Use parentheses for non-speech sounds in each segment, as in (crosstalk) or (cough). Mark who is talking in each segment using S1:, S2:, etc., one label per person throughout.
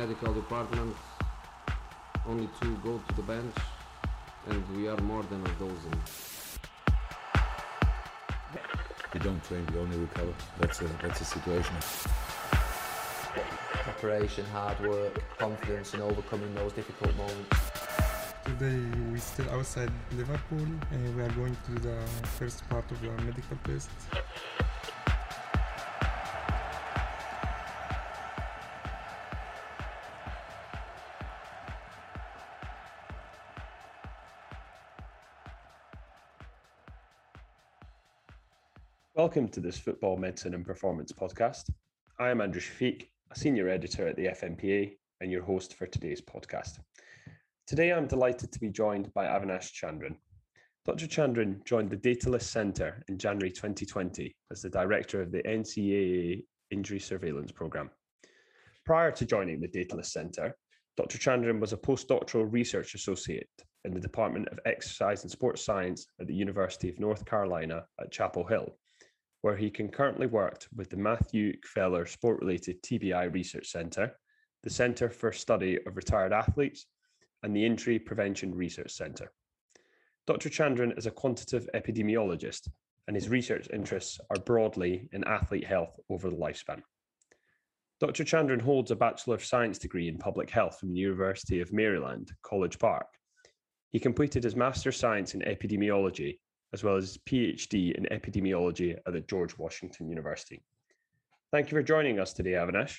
S1: medical department, only two go to the bench, and we are more than a dozen.
S2: You don't train, you only recover. That's a that's a situation.
S3: Preparation, hard work, confidence, and overcoming those difficult moments.
S4: Today we're still outside Liverpool and we are going to the first part of the medical test.
S5: Welcome to this Football Medicine and Performance podcast. I am Andrew Shafiq, a senior editor at the FMPA and your host for today's podcast. Today I'm delighted to be joined by Avinash Chandran. Dr. Chandran joined the Datalys Centre in January 2020 as the director of the NCAA Injury Surveillance Programme. Prior to joining the Datalys Centre, Dr. Chandran was a postdoctoral research associate in the Department of Exercise and Sports Science at the University of North Carolina at Chapel Hill where he concurrently worked with the Matthew Gfeller Sport Related TBI Research Centre, the Centre for Study of Retired Athletes, and the Injury Prevention Research Centre. Dr. Chandran is a quantitative epidemiologist, and his research interests are broadly in athlete health over the lifespan. Dr. Chandran holds a Bachelor of Science degree in Public Health from the University of Maryland, College Park. He completed his Master of Science in Epidemiology as well as PhD in epidemiology at the George Washington University. Thank you for joining us today, Avinash.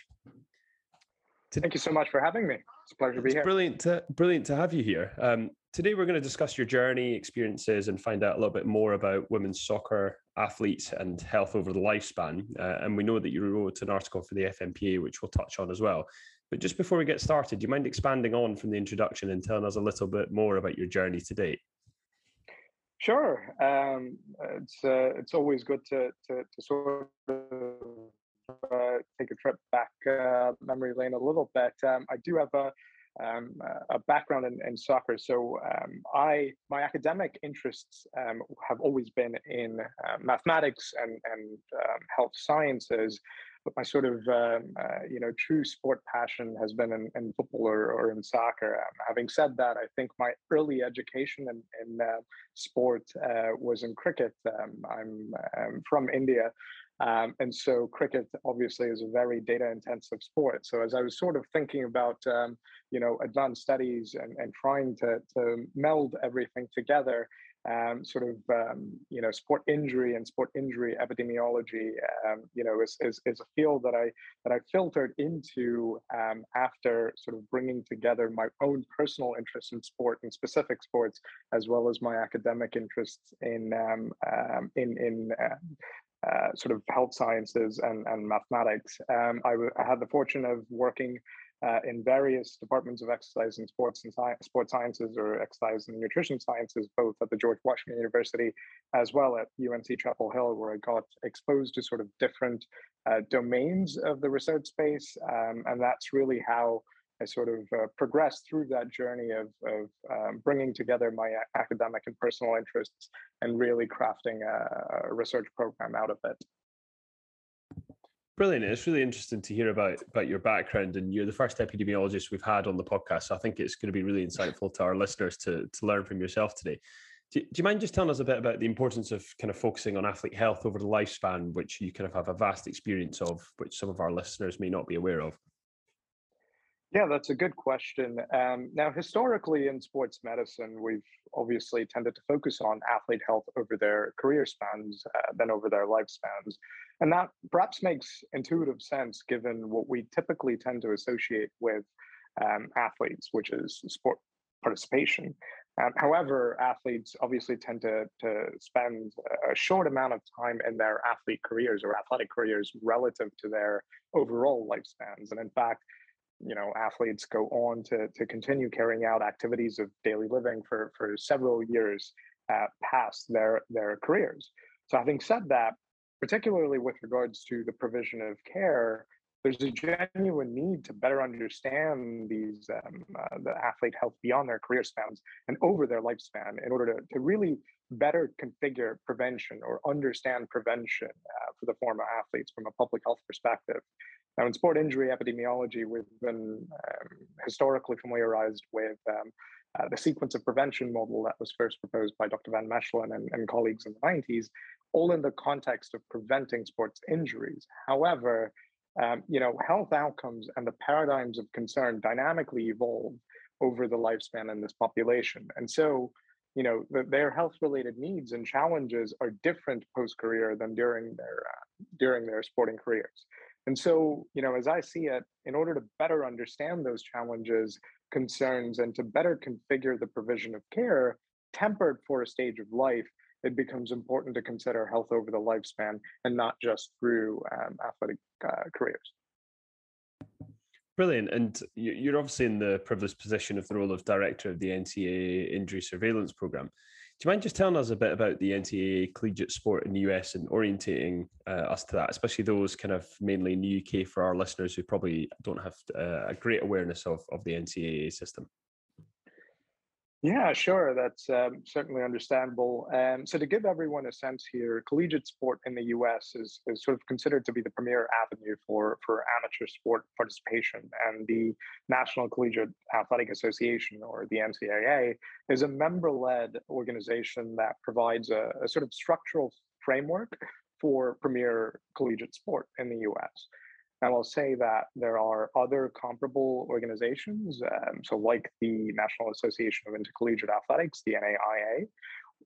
S6: Thank you so much for having me. It's a pleasure to be here.
S5: Brilliant to, brilliant to have you here. Um, today, we're going to discuss your journey, experiences, and find out a little bit more about women's soccer athletes and health over the lifespan. Uh, and we know that you wrote an article for the FMPA, which we'll touch on as well. But just before we get started, do you mind expanding on from the introduction and telling us a little bit more about your journey to date?
S6: Sure, um, it's uh, it's always good to to, to sort of uh, take a trip back uh, memory lane a little bit. Um, I do have a um, a background in, in soccer, so um, I my academic interests um, have always been in uh, mathematics and and um, health sciences but my sort of um, uh, you know true sport passion has been in, in football or, or, in soccer. Um, having said that, I think my early education in, in uh, sport uh, was in cricket. Um, I'm, I'm, from India. Um, and so cricket obviously is a very data intensive sport. So as I was sort of thinking about, um, you know, advanced studies and, and trying to, to meld everything together, um, sort of um, you know sport injury and sport injury epidemiology um, you know is, is, is, a field that I that I filtered into um, after sort of bringing together my own personal interest in sport and specific sports as well as my academic interests in um, um, in in uh, sort of health sciences and, and mathematics. I, w- I had the fortune of working uh, in various departments of exercise and sports and sci- sports sciences or exercise and nutrition sciences, both at the George Washington University as well at UNC Chapel Hill, where I got exposed to sort of different uh, domains of the research space. Um, and that's really how I sort of uh, progressed through that journey of, of um, bringing together my academic and personal interests and really crafting a, a research program out of it.
S5: Brilliant. It's really interesting to hear about, about your background, and you're the first epidemiologist we've had on the podcast. So I think it's going to be really insightful to our listeners to, to learn from yourself today. Do, do you mind just telling us a bit about the importance of kind of focusing on athlete health over the lifespan, which you kind of have a vast experience of, which some of our listeners may not be aware of?
S6: Yeah, that's a good question. Um, now, historically in sports medicine, we've obviously tended to focus on athlete health over their career spans uh, than over their lifespans. And that perhaps makes intuitive sense given what we typically tend to associate with um, athletes, which is sport participation. Um, however, athletes obviously tend to, to spend a short amount of time in their athlete careers or athletic careers relative to their overall lifespans. And in fact, you know, athletes go on to, to continue carrying out activities of daily living for, for several years uh, past their, their careers. So having said that, particularly with regards to the provision of care there's a genuine need to better understand these um, uh, the athlete health beyond their career spans and over their lifespan in order to, to really better configure prevention or understand prevention uh, for the former athletes from a public health perspective. Now, in sport injury epidemiology, we've been um, historically familiarized with um, uh, the sequence of prevention model that was first proposed by Dr. Van Mechelen and, and colleagues in the 90s, all in the context of preventing sports injuries. However, um, you know, health outcomes and the paradigms of concern dynamically evolve over the lifespan in this population. And so, you know, the, their health-related needs and challenges are different post-career than during their uh, during their sporting careers. And so, you know, as I see it, in order to better understand those challenges, concerns, and to better configure the provision of care tempered for a stage of life, it becomes important to consider health over the lifespan and not just through um, athletic uh, careers.
S5: Brilliant. And you're obviously in the privileged position of the role of director of the NCAA Injury Surveillance Program. Do you mind just telling us a bit about the NCAA collegiate sport in the US and orientating uh, us to that, especially those kind of mainly in the UK for our listeners who probably don't have uh, a great awareness of, of the NCAA system?
S6: Yeah, sure. That's um, certainly understandable. Um, so, to give everyone a sense here, collegiate sport in the US is, is sort of considered to be the premier avenue for, for amateur sport participation. And the National Collegiate Athletic Association, or the NCAA, is a member led organization that provides a, a sort of structural framework for premier collegiate sport in the US. I will say that there are other comparable organizations, um, so like the National Association of Intercollegiate Athletics, the NAIA,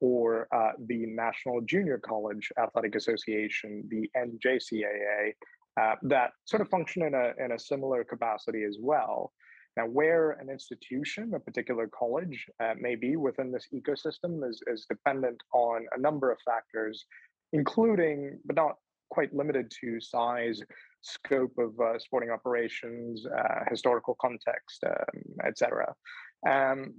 S6: or uh, the National Junior College Athletic Association, the NJCAA, uh, that sort of function in a, in a similar capacity as well. Now, where an institution, a particular college, uh, may be within this ecosystem is, is dependent on a number of factors, including, but not quite limited to size, scope of uh, sporting operations, uh, historical context, um, etc. Um,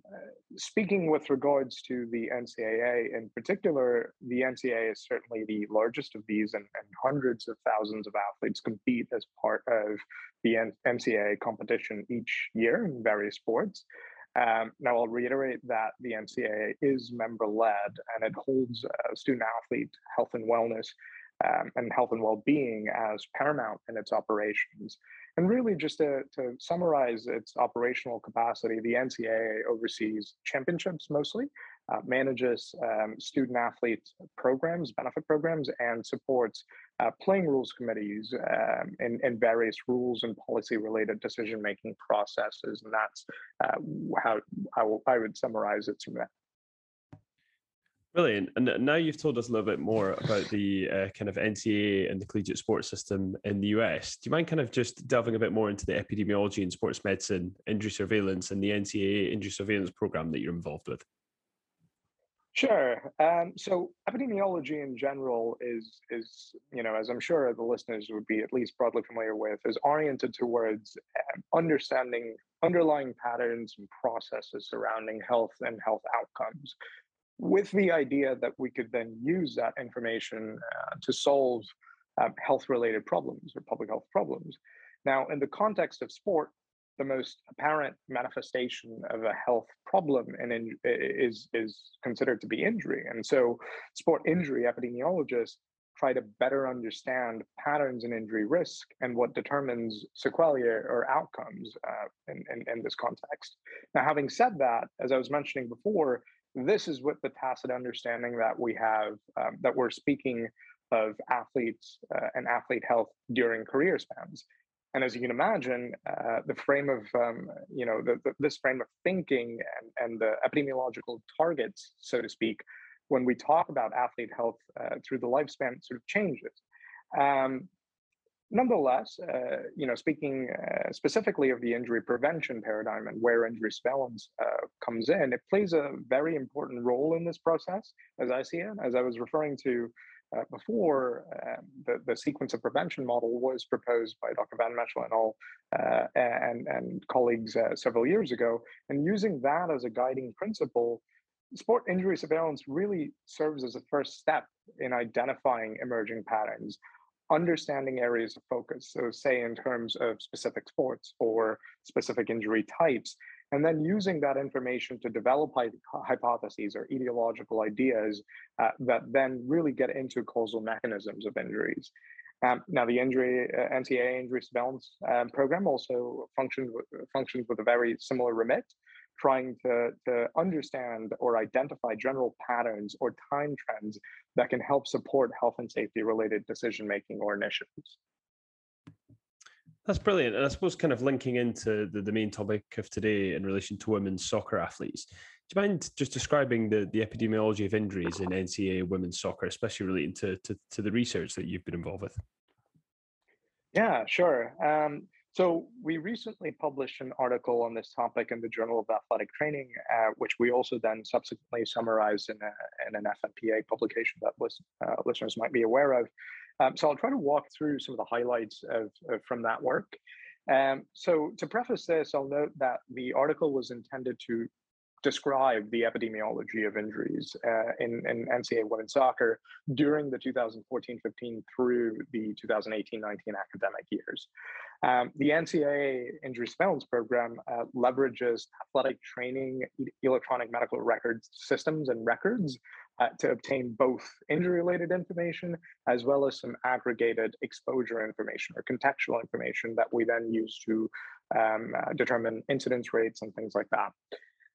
S6: speaking with regards to the NCAA in particular, the NCAA is certainly the largest of these, and, and hundreds of thousands of athletes compete as part of the NCAA competition each year in various sports. Um, now, I'll reiterate that the NCAA is member led and it holds uh, student athlete health and wellness um, and health and well-being as paramount in its operations. And really, just to, to summarize its operational capacity, the NCAA oversees championships mostly, uh, manages um, student athlete programs, benefit programs, and supports uh, playing rules committees um, in, in, various rules and policy related decision making processes. And that's uh, how, how I would summarize its
S5: Brilliant. And now you've told us a little bit more about the uh, kind of NCAA and the collegiate sports system in the US. Do you mind kind of just delving a bit more into the epidemiology and sports medicine, injury surveillance, and the NCAA injury surveillance program that you're involved with?
S6: Sure. Um, so epidemiology in general is is you know as I'm sure the listeners would be at least broadly familiar with is oriented towards um, understanding underlying patterns and processes surrounding health and health outcomes with the idea that we could then use that information uh, to solve um, health related problems or public health problems. Now, in the context of sport, the most apparent manifestation of a health problem and in, is is considered to be injury. And so, sport injury epidemiologists try to better understand patterns in injury risk and what determines sequelae or outcomes uh, in, in, in this context. Now, having said that, as I was mentioning before, this is what the tacit understanding that we have um, that we're speaking of athletes uh, and athlete health during career spans. And as you can imagine uh, the frame of um, you know the, the, this frame of thinking and, and the epidemiological targets so to speak when we talk about athlete health uh, through the lifespan sort of changes. Um, Nonetheless, uh, you know, speaking uh, specifically of the injury prevention paradigm and where injury surveillance uh, comes in, it plays a very important role in this process, as I see it. As I was referring to uh, before, um, the, the sequence of prevention model was proposed by Dr. Van Mechelen and all uh, and, and colleagues uh, several years ago. And using that as a guiding principle, sport injury surveillance really serves as a first step in identifying emerging patterns understanding areas of focus. So, say in terms of specific sports or specific injury types, and then using that information to develop hypotheses or etiological ideas uh, that then really get into causal mechanisms of injuries. Um, now, the injury uh, NCAA injury surveillance um, program also functions functions with a very similar remit, trying to, to understand or identify general patterns or time trends that can help support health and safety related decision making or initiatives.
S5: That's brilliant. And I suppose kind of linking into the, the main topic of today in relation to women's soccer athletes, do you mind just describing the, the epidemiology of injuries in NCAA women's soccer, especially relating to, to, to the research that you've been involved with?
S6: Yeah, sure. Um, so we recently published an article on this topic in the Journal of Athletic Training, uh, which we also then subsequently summarized in, a, in an FMPA publication that list, uh, listeners might be aware of. Um, so I'll try to walk through some of the highlights of, of from that work. Um, so to preface this, I'll note that the article was intended to describe the epidemiology of injuries uh, in, in NCAA women's soccer during the 2014-15 through the 2018-19 academic years. Um, the NCAA injury surveillance program uh, leverages athletic training, electronic medical records systems and records uh, to obtain both injury-related information as well as some aggregated exposure information or contextual information that we then use to um, uh, determine incidence rates and things like that.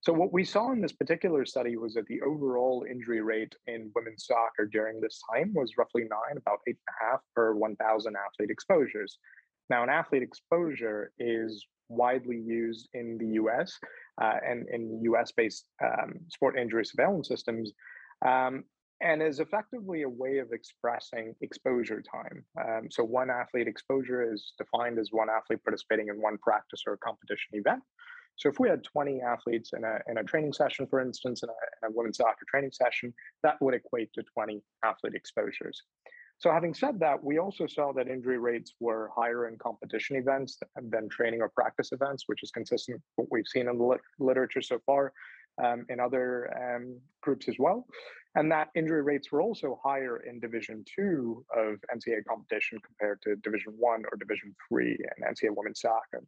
S6: So what we saw in this particular study was that the overall injury rate in women's soccer during this time was roughly nine, about eight and a half per 1,000 athlete exposures. Now, an athlete exposure is widely used in the US uh, and in US based um, sport injury surveillance systems um, and is effectively a way of expressing exposure time. Um, so, one athlete exposure is defined as one athlete participating in one practice or competition event. So, if we had 20 athletes in a, in a training session, for instance, in a, in a women's soccer training session, that would equate to 20 athlete exposures. So, having said that, we also saw that injury rates were higher in competition events than training or practice events, which is consistent with what we've seen in the lit- literature so far um, in other um, groups as well. And that injury rates were also higher in Division Two of NCAA competition compared to Division One or Division Three in NCAA women's soccer.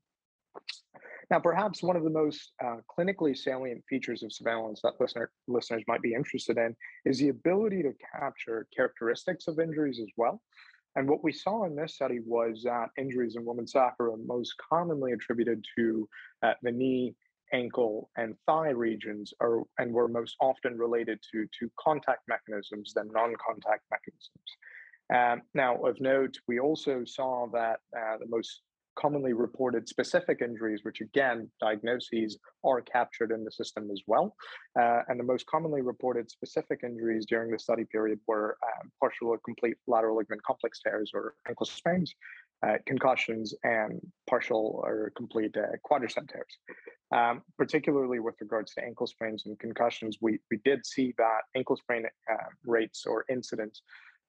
S6: Now, perhaps one of the most uh, clinically salient features of surveillance that listener, listeners might be interested in is the ability to capture characteristics of injuries as well. And what we saw in this study was that injuries in women's soccer are most commonly attributed to uh, the knee, ankle, and thigh regions are and were most often related to, to contact mechanisms than non-contact mechanisms. Um, now, of note, we also saw that uh, the most commonly reported specific injuries, which again, diagnoses are captured in the system as well. Uh, and the most commonly reported specific injuries during the study period were um, partial or complete lateral ligament complex tears or ankle sprains, uh, concussions, and partial or complete uh, quadricep tears. Um, particularly with regards to ankle sprains and concussions, we, we did see that ankle sprain uh, rates or incidents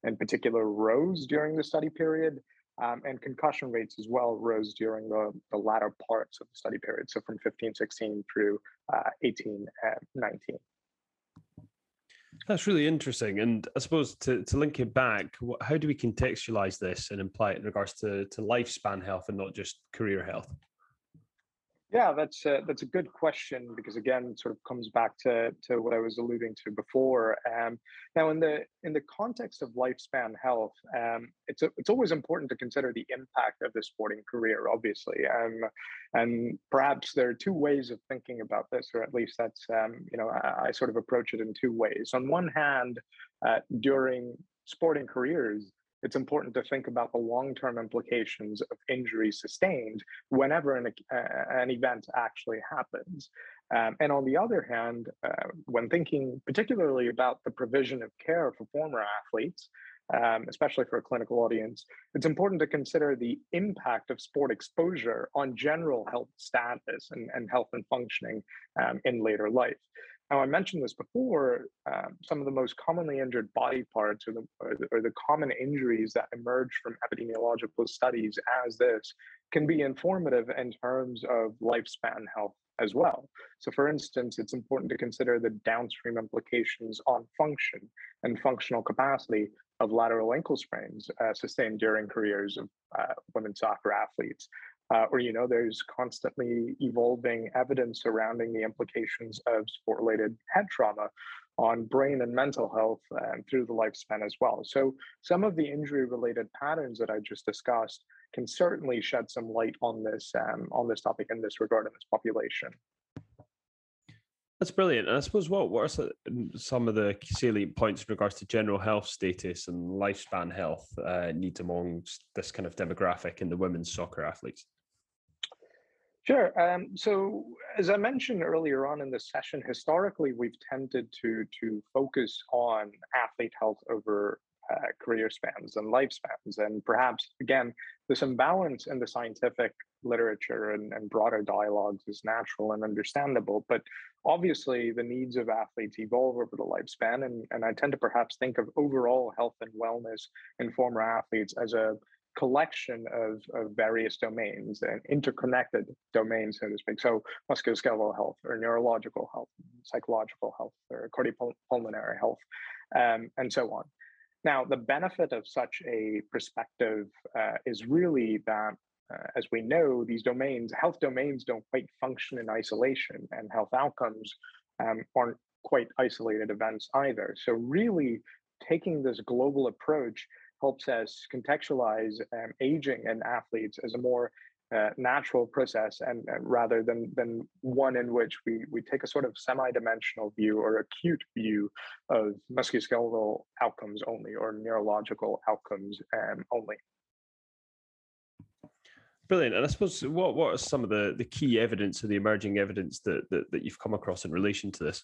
S6: in particular rose during the study period. Um, and concussion rates as well rose during the, the latter parts of the study period, so from 15, 16 through uh, 18, and 19.
S5: That's really interesting. And I suppose to, to link it back, how do we contextualize this and imply it in regards to, to lifespan health and not just career health?
S6: Yeah, that's a, that's a good question because again, sort of comes back to, to what I was alluding to before. Um, now, in the in the context of lifespan health, um, it's a, it's always important to consider the impact of the sporting career, obviously, um, and perhaps there are two ways of thinking about this, or at least that's um, you know I, I, sort of approach it in two ways. On one hand, uh, during sporting careers, it's important to think about the long-term implications of injuries sustained whenever an, uh, an event actually happens. Um, and on the other hand, uh, when thinking particularly about the provision of care for former athletes, um, especially for a clinical audience, it's important to consider the impact of sport exposure on general health status and, and health and functioning um, in later life. Now, I mentioned this before. Um, some of the most commonly injured body parts, or the, or the, or the common injuries that emerge from epidemiological studies, as this, can be informative in terms of lifespan health as well. So, for instance, it's important to consider the downstream implications on function and functional capacity of lateral ankle sprains uh, sustained during careers of uh, women's soccer athletes. Uh, or, you know, there's constantly evolving evidence surrounding the implications of sport related head trauma on brain and mental health um, through the lifespan as well. So, some of the injury related patterns that I just discussed can certainly shed some light on this um, on this topic in this regard in this population.
S5: That's brilliant. And I suppose what what are some of the salient points in regards to general health status and lifespan health uh, needs amongst this kind of demographic in the women's soccer athletes?
S6: Sure. Um, so, as I mentioned earlier on in the session, historically we've tended to to focus on athlete health over uh, career spans and lifespans, and perhaps again this imbalance in the scientific literature and, and broader dialogues is natural and understandable. But obviously, the needs of athletes evolve over the lifespan, and and I tend to perhaps think of overall health and wellness in former athletes as a collection of, of various domains and interconnected domains, so to speak. So musculoskeletal health or neurological health, psychological health or cardiopulmonary health, um, and so on. Now, the benefit of such a perspective uh, is really that, uh, as we know, these domains, health domains don't quite function in isolation, and health outcomes um, aren't quite isolated events either. So, really taking this global approach helps us contextualize um, aging in athletes as a more uh, natural process and uh, rather than than one in which we we take a sort of semi-dimensional view or acute view of musculoskeletal outcomes only or neurological outcomes um, only.
S5: Brilliant and i suppose what what are some of the the key evidence or the emerging evidence that that, that you've come across in relation to this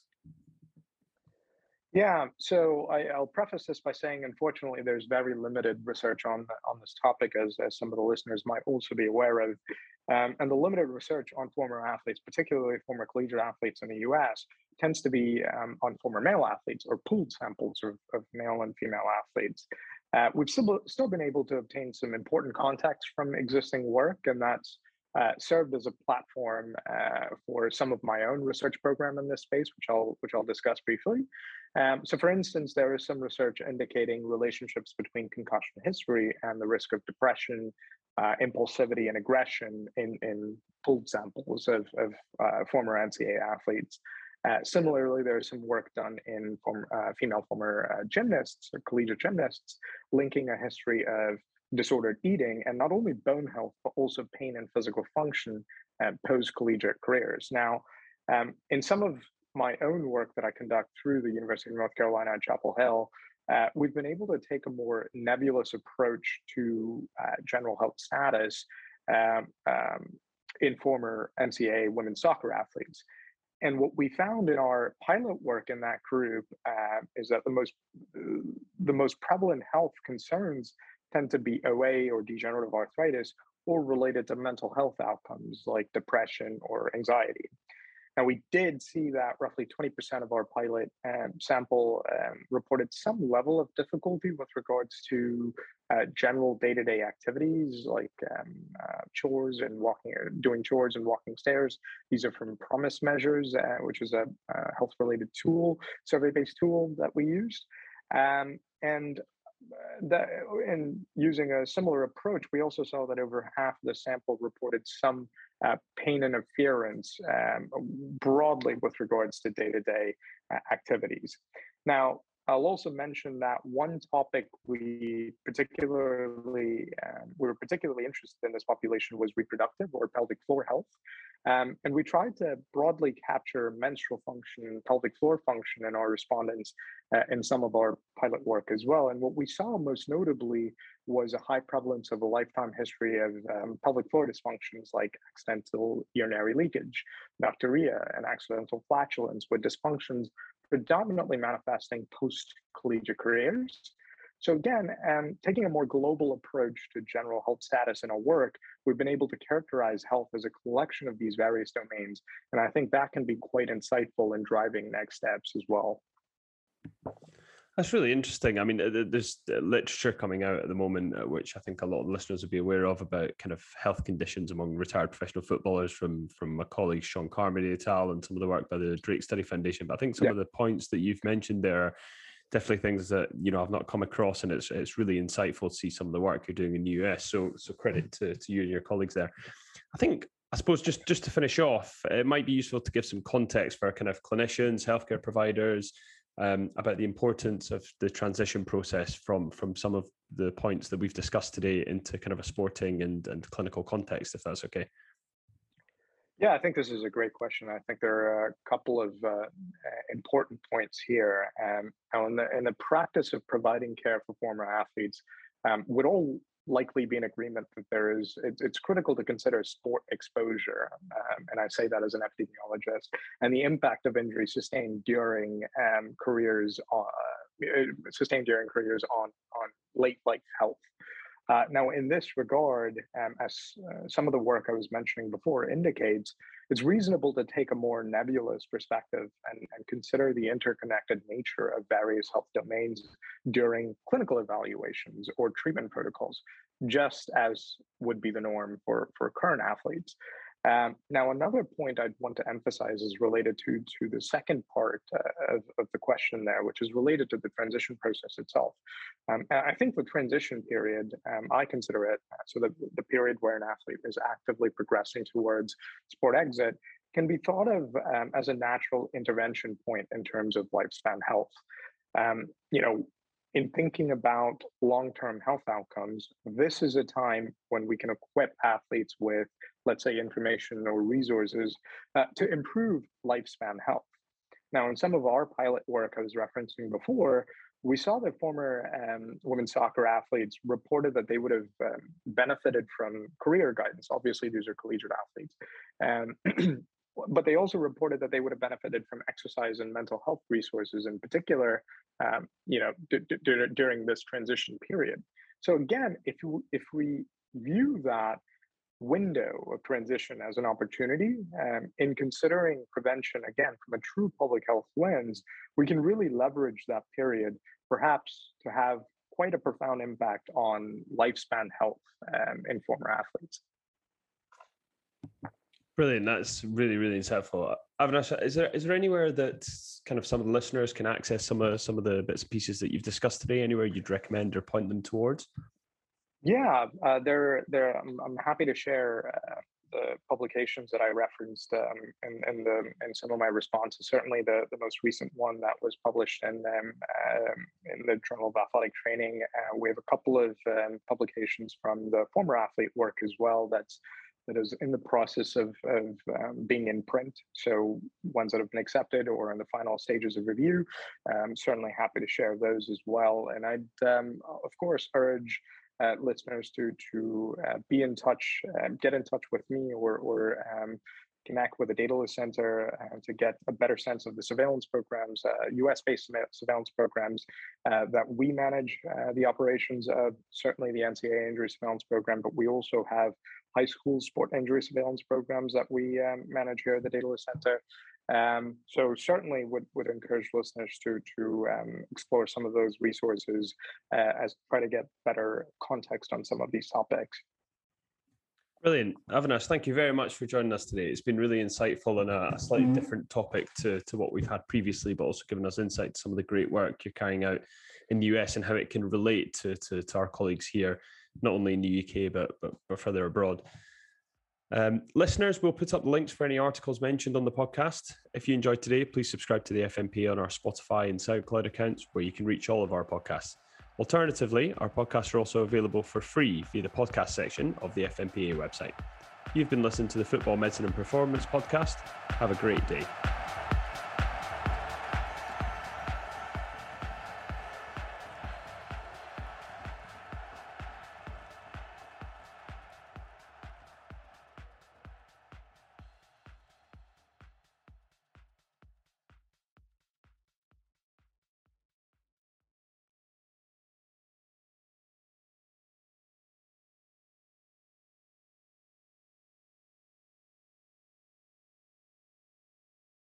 S6: yeah, so I, will preface this by saying, unfortunately, there's very limited research on on this topic, as, as some of the listeners might also be aware of. Um, and the limited research on former athletes, particularly former collegiate athletes in the US, tends to be um, on former male athletes or pooled samples of, of male and female athletes. Uh, we've still, still been able to obtain some important context from existing work, and that's uh, served as a platform uh, for some of my own research program in this space, which I'll which I'll discuss briefly. Um, so, for instance, there is some research indicating relationships between concussion history and the risk of depression, uh, impulsivity, and aggression in, in pooled samples of, of uh, former NCAA athletes. Uh, similarly, there is some work done in form, uh, female former uh, gymnasts or collegiate gymnasts linking a history of disordered eating and not only bone health, but also pain and physical function post collegiate careers. Now, um, in some of my own work that I conduct through the University of North Carolina at Chapel Hill, uh, we've been able to take a more nebulous approach to uh, general health status um, um, in former NCAA women's soccer athletes. And what we found in our pilot work in that group uh, is that the most the most prevalent health concerns tend to be OA or degenerative arthritis or related to mental health outcomes like depression or anxiety. Now, we did see that roughly 20% of our pilot um, sample um, reported some level of difficulty with regards to uh, general day to day activities like um, uh, chores and walking, uh, doing chores and walking stairs. These are from PROMIS measures, uh, which is a, a health related tool, survey based tool that we used. Um, and uh, that in using a similar approach, we also saw that over half the sample reported some uh, pain interference um, broadly with regards to day-to-day uh, activities. Now, I'll also mention that one topic we particularly um, we were particularly interested in this population was reproductive or pelvic floor health, um, and we tried to broadly capture menstrual function, pelvic floor function in our respondents uh, in some of our pilot work as well. And what we saw most notably was a high prevalence of a lifetime history of um, pelvic floor dysfunctions like accidental urinary leakage, nocturia, and accidental flatulence, with dysfunctions predominantly manifesting post collegiate careers. So again, um, taking a more global approach to general health status in our work, we've been able to characterize health as a collection of these various domains. And I think that can be quite insightful in driving next steps as well.
S5: That's really interesting. I mean, there's literature coming out at the moment, uh, which I think a lot of listeners will be aware of about kind of health conditions among retired professional footballers from from my colleague Sean Carmody et al. and some of the work by the Drake Study Foundation. But I think some yeah. of the points that you've mentioned there are definitely things that you know I've not come across, and it's it's really insightful to see some of the work you're doing in the US. So so credit to, to you and your colleagues there. I think I suppose just just to finish off, it might be useful to give some context for kind of clinicians, healthcare providers, um, about the importance of the transition process from from some of the points that we've discussed today into kind of a sporting and, and clinical context, if that's okay.
S6: Yeah, I think this is a great question. I think there are a couple of uh, important points here. Um, in the in the practice of providing care for former athletes, um, would all likely be in agreement that there is it, it's critical to consider sport exposure um, and i say that as an epidemiologist and the impact of injury sustained during um, careers uh, sustained during careers on on late life health uh, now, in this regard, um, as uh, some of the work I was mentioning before indicates, it's reasonable to take a more nebulous perspective and, and, consider the interconnected nature of various health domains during clinical evaluations or treatment protocols, just as would be the norm for, for current athletes. Um, now, another point I'd want to emphasize is related to, to the second part uh, of, of the question there, which is related to the transition process itself. Um, I think the transition period, um, I consider it, uh, so the, the period where an athlete is actively progressing towards sport exit, can be thought of um, as a natural intervention point in terms of lifespan health. Um, you know, in thinking about long term health outcomes, this is a time when we can equip athletes with, let's say, information or resources uh, to improve lifespan health. Now, in some of our pilot work I was referencing before, we saw that former um, women's soccer athletes reported that they would have um, benefited from career guidance. Obviously, these are collegiate athletes. Um, (clears throat) but they also reported that they would have benefited from exercise and mental health resources in particular um, you know d- d- during this transition period. So again if you if we view that window of transition as an opportunity um, in considering prevention again from a true public health lens we can really leverage that period perhaps to have quite a profound impact on lifespan health um, in former athletes
S5: Brilliant. That's really, really insightful. Avinash, is there is there anywhere that kind of some of the listeners can access some of some of the bits and pieces that you've discussed today? Anywhere you'd recommend or point them towards?
S6: Yeah, uh, there, there. I'm, I'm, happy to share uh, the publications that I referenced um, in, in, the in some of my responses. Certainly, the, the most recent one that was published in um, in the Journal of Athletic Training. Uh, we have a couple of um, publications from the former athlete work as well. That's that is in the process of, of um, being in print. So ones that have been accepted or in the final stages of review. Um, certainly happy to share those as well. And I'd um, of course urge uh, listeners to to uh, be in touch, uh, get in touch with me or or um, connect with the Datalys Center uh, to get a better sense of the surveillance programs, uh, US-based surveillance programs uh, that we manage the operations of. Certainly, the NCAA injury surveillance program, but we also have high school sport injury surveillance programs that we um, manage here at the Datalys Center. Um, so certainly would, would encourage listeners to to um, explore some of those resources uh, as try to get better context on some of these topics.
S5: Brilliant. Avinash, thank you very much for joining us today. It's been really insightful on a, slightly mm-hmm. different topic to, to what we've had previously, but also giving us insight to some of the great work you're carrying out in the US and how it can relate to, to, to our colleagues here, not only in the UK, but, but, but further abroad. Um, listeners, we'll put up links for any articles mentioned on the podcast. If you enjoyed today, please subscribe to the FMP on our Spotify and SoundCloud accounts, where you can reach all of our podcasts. Alternatively, our podcasts are also available for free via the podcast section of the FMPA website. You've been listening to the Football Medicine and Performance podcast. Have a great day.